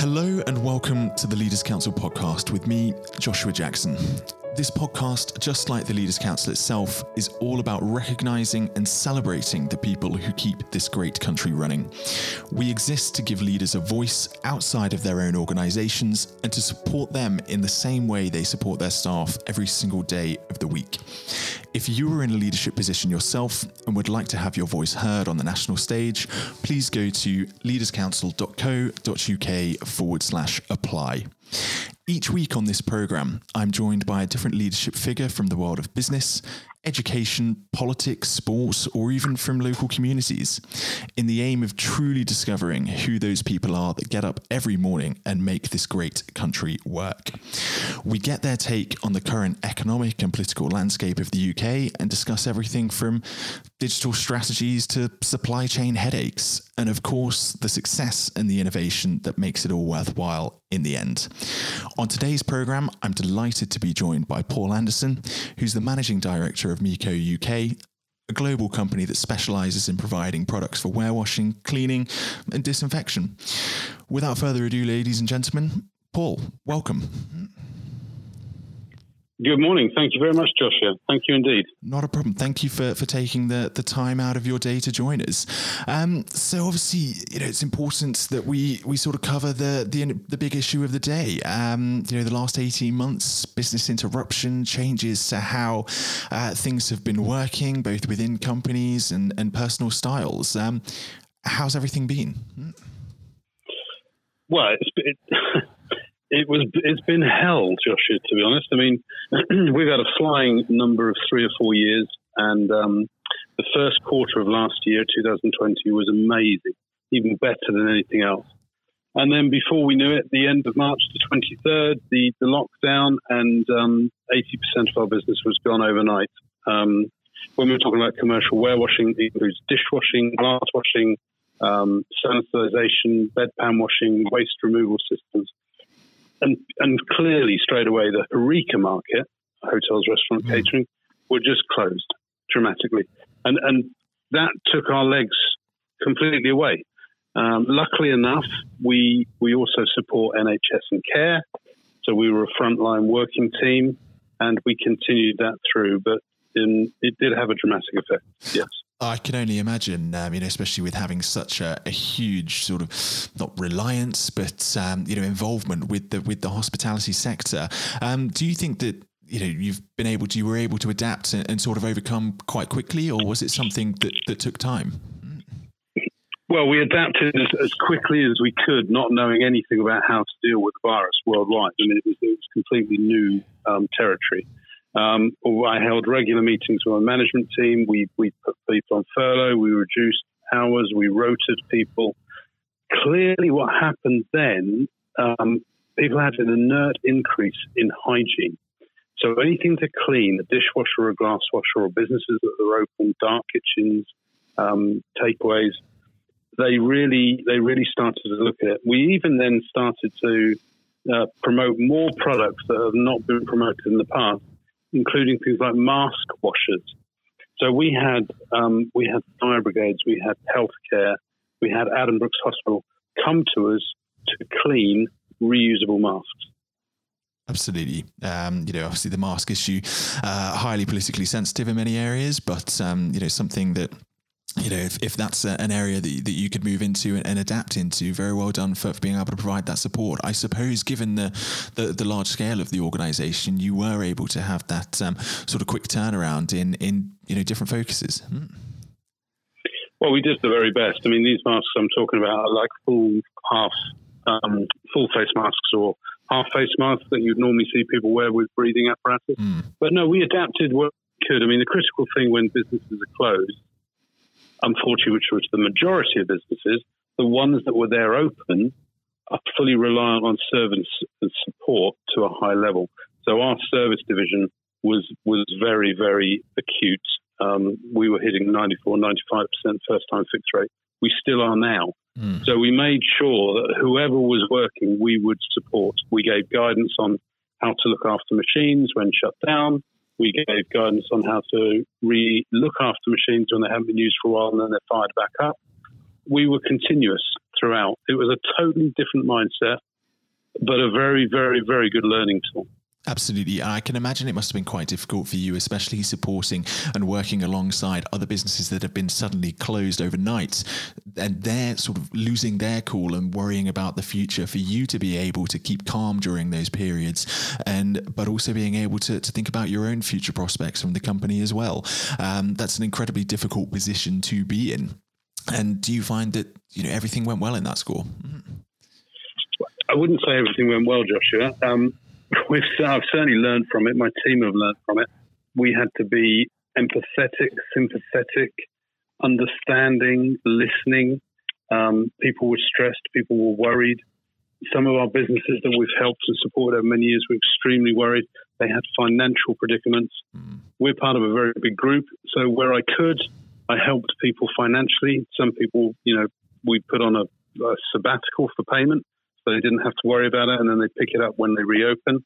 Hello and welcome to the Leaders Council podcast with me, Joshua Jackson. This podcast, just like the Leaders Council itself, is all about recognizing and celebrating the people who keep this great country running. We exist to give leaders a voice outside of their own organizations and to support them in the same way they support their staff every single day of the week. If you are in a leadership position yourself and would like to have your voice heard on the national stage, please go to leaderscouncil.co.uk forward slash apply. Each week on this programme, I'm joined by a different leadership figure from the world of business, education, politics, sports, or even from local communities, in the aim of truly discovering who those people are that get up every morning and make this great country work. We get their take on the current economic and political landscape of the UK and discuss everything from digital strategies to supply chain headaches, and of course, the success and the innovation that makes it all worthwhile in the end. On today's programme, I'm delighted to be joined by Paul Anderson, who's the managing director of Meiko UK, a global company that specializes in providing products for warewashing, cleaning, and disinfection. Without further ado, ladies and gentlemen, Paul, welcome. Good morning. Thank you very much, Joshua. Thank you indeed. Not a problem. Thank you for, for taking the, the time out of your day to join us. Um, so obviously, you know, it's important that we, we sort of cover the, the the big issue of the day. Um, you know, the last eighteen months, business interruption, changes to how uh, things have been working, both within companies and and personal styles. Um, how's everything been? Well, it's, it, it was it's been hell, Joshua. To be honest, I mean, we've had a flying number of three or four years, and um, the first quarter of last year, 2020, was amazing, even better than anything else. And then before we knew it, the end of March the 23rd, the, the lockdown, and um, 80% of our business was gone overnight. Um, when we were talking about commercial warewashing, it includes dishwashing, glass washing, um, sanitization, bedpan washing, waste removal systems and and clearly straight away the Horeca market, hotels, restaurant, mm. catering, were just closed dramatically, and and that took our legs completely away. Um, luckily enough, we we also support NHS and care, so we were a frontline working team, and we continued that through. But in, it did have a dramatic effect. Yes. I can only imagine, um, you know, especially with having such a, a huge sort of not reliance, but um, you know, involvement with the with the hospitality sector. Um, do you think that you know you've been able to you were able to adapt and, and sort of overcome quite quickly, or was it something that, that took time? Well, we adapted as, as, quickly as we could, not knowing anything about how to deal with the virus worldwide. I mean, it was, it was completely new um, territory. Um, I held regular meetings with my management team. We, we put people on furlough. We reduced hours. We rotated people. Clearly, what happened then, um, people had an inert increase in hygiene. So anything to clean, a dishwasher or a glass washer or businesses that are open, dark kitchens, um, takeaways, they really they really started to look at it. We even then started to uh, promote more products that have not been promoted in the past including things like mask washers. So we had um, we had fire brigades, we had healthcare, we had Addenbrooke's Hospital come to us to clean reusable masks. Absolutely. Um, you know, obviously the mask issue, uh, highly politically sensitive in many areas, but um, you know, something that you know, if, if that's a, an area that, that you could move into and, and, adapt into, very well done for, for being able to provide that support. I suppose, given the, the, the large scale of the organisation, you were able to have that um, sort of quick turnaround in, in you know different focuses. Hmm. Well, we did the very best. I mean, these masks I'm talking about are like full half, um, full face masks or half face masks that you'd normally see people wear with breathing apparatus. Mm. But no, we adapted what we could. I mean, the critical thing when businesses are closed unfortunately, which was the majority of businesses, the ones that were there open are fully reliant on service and support to a high level. So our service division was was very very acute. Um, we were hitting 94, 95 percent first time fix rate. We still are now. Mm. So we made sure that whoever was working, we would support. We gave guidance on how to look after machines when shut down. We gave guidance on how to re look after machines when they haven't been used for a while and then they're fired back up. We were continuous throughout. It was a totally different mindset, but a very, very, very good learning tool. Absolutely. I can imagine it must have been quite difficult for you, especially supporting and working alongside other businesses that have been suddenly closed overnight and they're sort of losing their cool and worrying about the future for you to be able to keep calm during those periods and but also being able to, to think about your own future prospects from the company as well. Um, that's an incredibly difficult position to be in. And do you find that, you know, everything went well in that school? I wouldn't say everything went well, Joshua. Um, we've I've certainly learned from it. My team have learned from it. We had to be empathetic, sympathetic, understanding, listening. Um, people were stressed. People were worried. Some of our businesses that we've helped and supported over many years were extremely worried. They had financial predicaments. Mm. We're part of a very big group, so where I could, I helped people financially. Some people, you know, we put on a, a sabbatical for payment so they didn't have to worry about it, and then they pick it up when they reopen.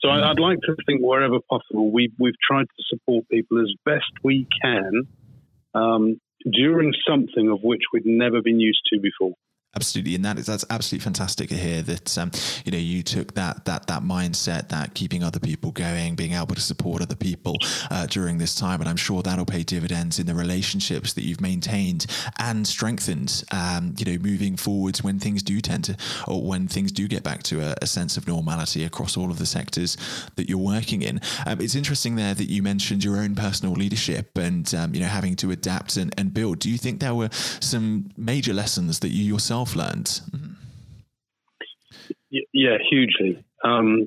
So I, would like to think wherever possible, we, we've tried to support people as best we can um, during something of which we'd never been used to before. Absolutely, and that is that's absolutely fantastic to hear that um, you know you took that that that mindset, that keeping other people going, being able to support other people uh, during this time, and I'm sure that'll pay dividends in the relationships that you've maintained and strengthened. Um, you know, moving forwards when things do tend to, or when things do get back to a, a sense of normality across all of the sectors that you're working in. Um, it's interesting there that you mentioned your own personal leadership and um, you know having to adapt and, and build. Do you think there were some major lessons that you yourself yourself learned? Yeah, hugely, um,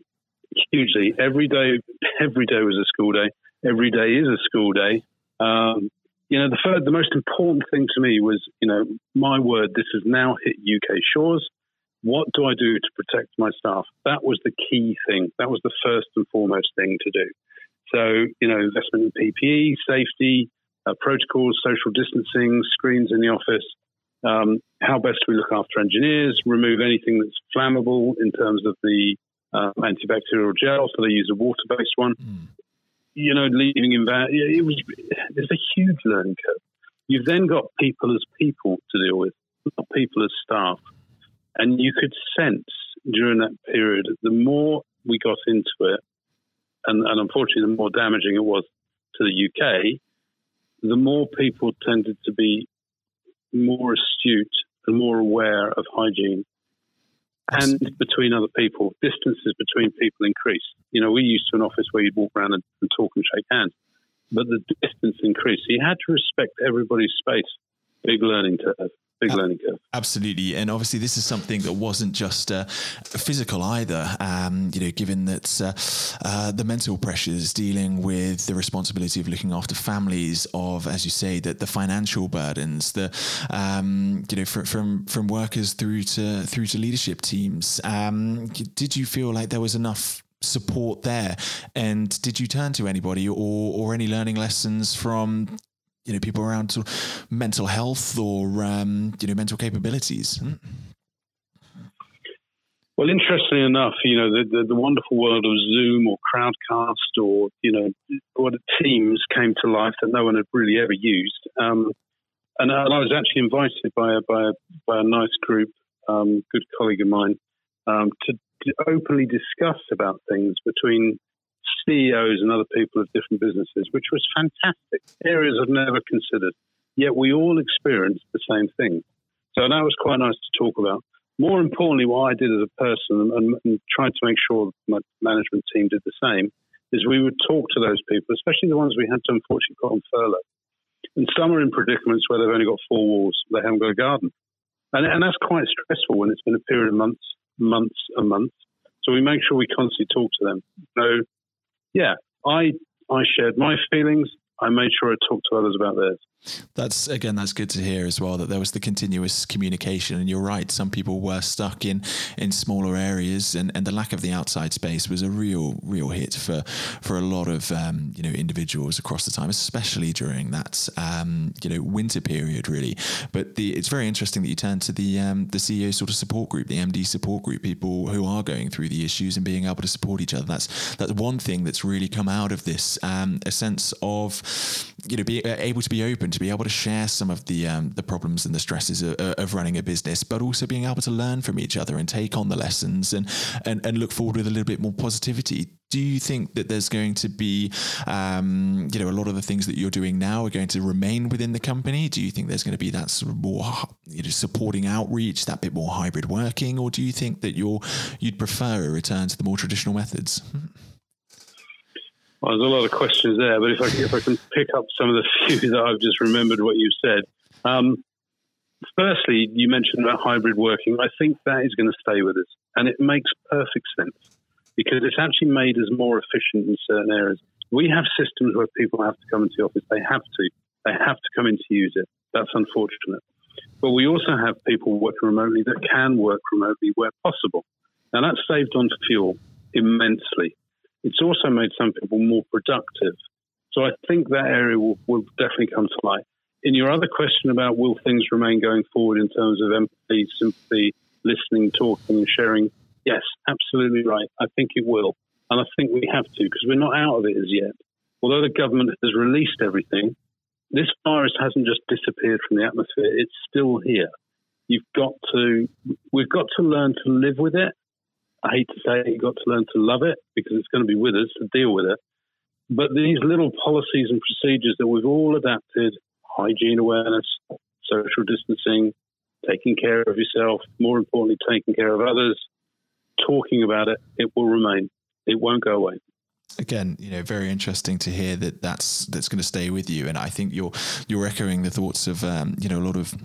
hugely. Every day, every day was a school day. Every day is a school day. Um, you know, the the most important thing to me was, you know, my word. This has now hit UK shores. What do I do to protect my staff? That was the key thing. That was the first and foremost thing to do. So, you know, investment in PPE, safety, uh, protocols, social distancing, screens in the office, um, how best we look after engineers, remove anything that's flammable in terms of the uh, antibacterial gel, so they use a water-based one. Mm. You know, leaving in that, it was there's a huge learning curve. You've then got people as people to deal with, not people as staff, and you could sense during that period the more we got into it, and, and unfortunately, the more damaging it was to the UK, the more people tended to be more astute and more aware of hygiene and between other people. Distances between people increase. You know, we used to an office where you'd walk around and, and talk and shake hands, but the distance increased. So you had to respect everybody's space. Big learning curve big learning curve. Absolutely, and obviously this is something that wasn't just uh, physical either. Um, you know, given that uh, uh, the mental pressures dealing with the responsibility of looking after families, of as you say, that the financial burdens, the um, you know from, from from workers through to through to leadership teams. Um, did you feel like there was enough? support there and did you turn to anybody or or any learning lessons from you know people around sort of mental health or um, you know mental capabilities. Hmm. Well, interestingly enough, you know the, the, the wonderful world of Zoom or Crowdcast or you know what Teams came to life that no one had really ever used. Um, and, and, I was actually invited by a by a, by a nice group, um, good colleague of mine, um, to, to openly discuss about things between CEOs and other people of different businesses, which was fantastic. Areas I've never considered. Yet we all experienced the same thing. So that was quite nice to talk about. More importantly, what I did as a person and, and tried to make sure my management team did the same is we would talk to those people, especially the ones we had to unfortunately put on furlough. And some are in predicaments where they've only got four walls, they haven't got a garden. And, and that's quite stressful when it's been a period of months, months and months. So we make sure we constantly talk to them. know yeah, I I shared my feelings. I made sure I talked to others about theirs. That's again, that's good to hear as well. That there was the continuous communication, and you're right. Some people were stuck in in smaller areas, and, and the lack of the outside space was a real real hit for for a lot of um, you know individuals across the time, especially during that um, you know winter period, really. But the it's very interesting that you turn to the um, the CEO sort of support group, the MD support group, people who are going through the issues and being able to support each other. That's that's one thing that's really come out of this, um, a sense of you know, be uh, able to be open, to be able to share some of the um, the problems and the stresses of, of, running a business, but also being able to learn from each other and take on the lessons and and, and look forward with a little bit more positivity. Do you think that there's going to be, um, you know, a lot of the things that you're doing now are going to remain within the company? Do you think there's going to be that sort of more, you know, supporting outreach, that bit more hybrid working, or do you think that you're you'd prefer a return to the more traditional methods? Well, there's a lot of questions there, but if I, if I can pick up some of the few that I've just remembered what you said. Um, firstly, you mentioned about hybrid working. I think that is going to stay with us, and it makes perfect sense because it's actually made us more efficient in certain areas. We have systems where people have to come into the office. They have to. They have to come in to use it. That's unfortunate. But we also have people working remotely that can work remotely where possible. Now, that's saved on fuel immensely it's also made some people more productive. So I think that area will, will definitely come to light. In your other question about will things remain going forward in terms of empathy, sympathy, listening, talking, and sharing, yes, absolutely right. I think it will. And I think we have to because we're not out of it as yet. Although the government has released everything, this virus hasn't just disappeared from the atmosphere, it's still here. You've got to, we've got to learn to live with it I hate to say it, you've got to learn to love it because it's going to be with us to deal with it. But these little policies and procedures that we've all adapted hygiene awareness, social distancing, taking care of yourself, more importantly, taking care of others, talking about it, it will remain. It won't go away again, you know, very interesting to hear that that's that's going to stay with you. And I think you're you're echoing the thoughts of um, you know a lot of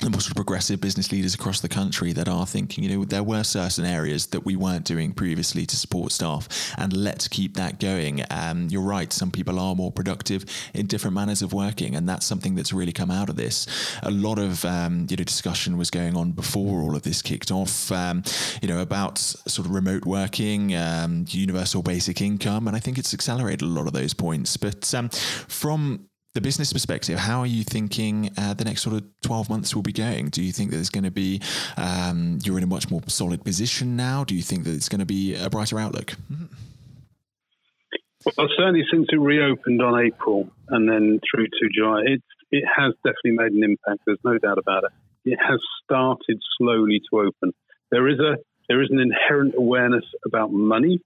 the most progressive business leaders across the country that are thinking, you know, there were certain areas that we weren't doing previously to support staff, and let's keep that going. Um, you're right; some people are more productive in different manners of working, and that's something that's really come out of this. A lot of um, you know discussion was going on before all of this kicked off, um, you know, about sort of remote working, um, universal basic income, and I think it's accelerated a lot of those points. But um, from the business perspective, how are you thinking uh, the next sort of 12 months will be going? Do you think that there's going to be, um, you're in a much more solid position now? Do you think that it's going to be a brighter outlook? Well, certainly since it reopened on April and then through to July, it, it has definitely made an impact. There's no doubt about it. It has started slowly to open. There is a there is an inherent awareness about money.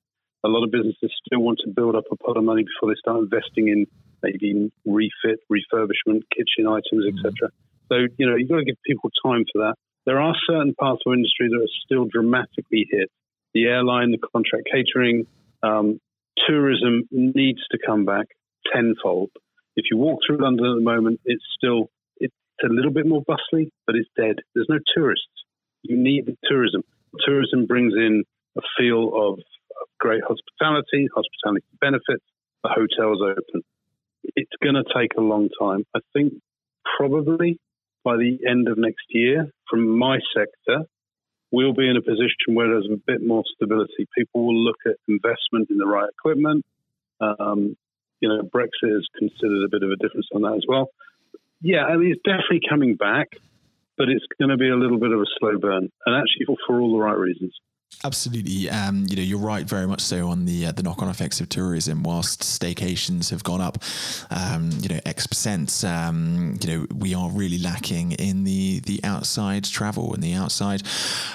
A lot of businesses still want to build up a pot of money before they start investing in maybe refit, refurbishment, kitchen items, etc. So, you know, you've got to give people time for that. There are certain parts of industry that are still dramatically hit. The airline, the contract catering, um, tourism needs to come back tenfold. If you walk through London at the moment, it's still it's a little bit more bustly, but it's dead. There's no tourists. You need the tourism. Tourism brings in a feel of, of great hospitality, hospitality benefits. The hotel's open it's going to take a long time. I think probably by the end of next year, from my sector, we'll be in a position where there's a bit more stability. People will look at investment in the right equipment. Um, you know, Brexit is considered a bit of a difference on that as well. Yeah, I mean, it's definitely coming back, but it's going to be a little bit of a slow burn, and actually for, for all the right reasons. Absolutely, um, you know you're right, very much so on the uh, the knock-on effects of tourism. Whilst staycations have gone up, um, you know X percent, um, you know we are really lacking in the the outside travel and the outside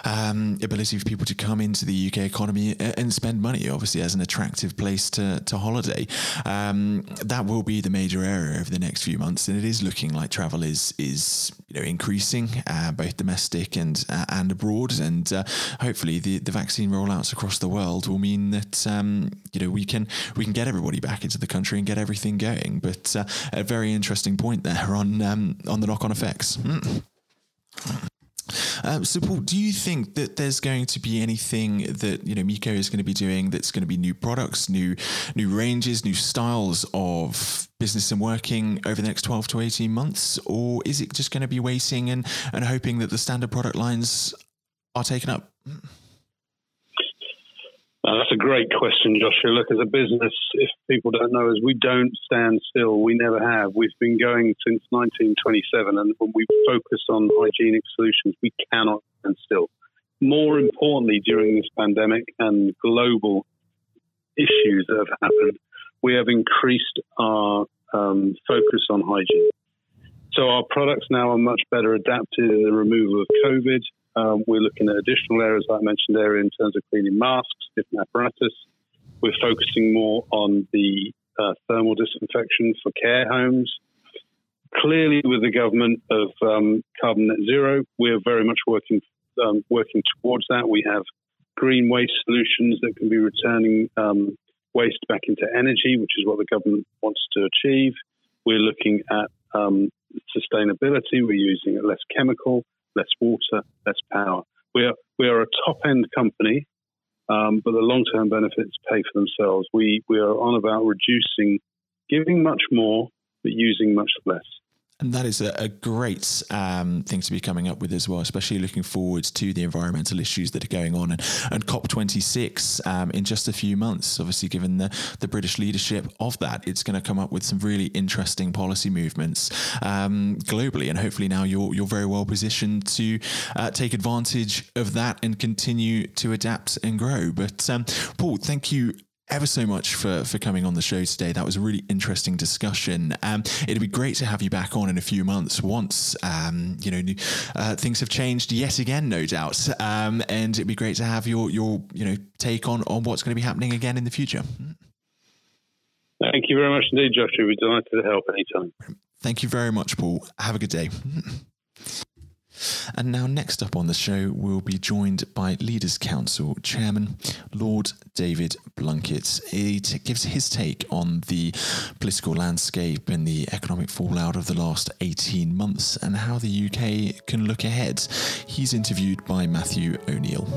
um, ability for people to come into the UK economy and spend money. Obviously, as an attractive place to to holiday, um, that will be the major area over the next few months, and it is looking like travel is is you know increasing, uh, both domestic and uh, and abroad, and uh, hopefully the the vaccine rollouts across the world will mean that um, you know we can we can get everybody back into the country and get everything going. But uh, a very interesting point there on um, on the knock on effects. Mm. Um, so, Paul, do you think that there's going to be anything that you know Meiko is going to be doing that's going to be new products, new new ranges, new styles of business and working over the next 12 to 18 months, or is it just going to be waiting and and hoping that the standard product lines are taken up? Uh, that's a great question, Joshua. Look, as a business, if people don't know us, we don't stand still. We never have. We've been going since 1927, and when we focus on hygienic solutions, we cannot stand still. More importantly, during this pandemic and global issues that have happened, we have increased our um, focus on hygiene. So our products now are much better adapted in the removal of COVID. Um, we're looking at additional areas, like I mentioned earlier, in terms of cleaning masks, different apparatus. We're focusing more on the uh, thermal disinfection for care homes. Clearly, with the government of um, carbon net zero, we're very much working um, working towards that. We have green waste solutions that can be returning um, waste back into energy, which is what the government wants to achieve. We're looking at um, sustainability. We're using less chemical, less water, less power. We are we are a top end company, um, but the long term benefits pay for themselves. We we are on about reducing, giving much more, but using much less. And that is a, a great um, thing to be coming up with as well, especially looking forward to the environmental issues that are going on. And, and COP26 um, in just a few months, obviously, given the, the British leadership of that, it's going to come up with some really interesting policy movements um, globally. And hopefully, now you're, you're very well positioned to uh, take advantage of that and continue to adapt and grow. But, um, Paul, thank you ever so much for for coming on the show today. That was a really interesting discussion. Um, it'd be great to have you back on in a few months once um, you know uh, things have changed yet again, no doubt. Um, and it'd be great to have your your you know take on on what's going to be happening again in the future. Thank you very much indeed, Joshua. We're delighted to help anytime. Thank you very much, Paul. Have a good day. And now, next up on the show, we'll be joined by Leaders Council Chairman Lord David Blunkett. He t- gives his take on the political landscape and the economic fallout of the last 18 months and how the UK can look ahead. He's interviewed by Matthew O'Neill.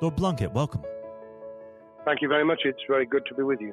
Lord Blunkett, welcome. Thank you very much. It's very good to be with you.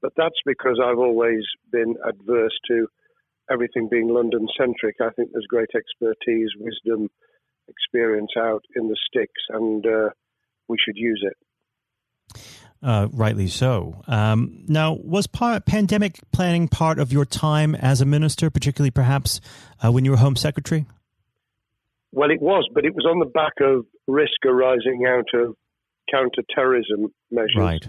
But that's because I've always been adverse to everything being London centric, I think there's great expertise, wisdom, experience out in the sticks, and uh, we should use it. Uh, rightly so. Um, now, was pandemic planning part of your time as a minister, particularly perhaps uh, when you were Home Secretary? Well, it was, but it was on the back of risk arising out of counter-terrorism measures. Right.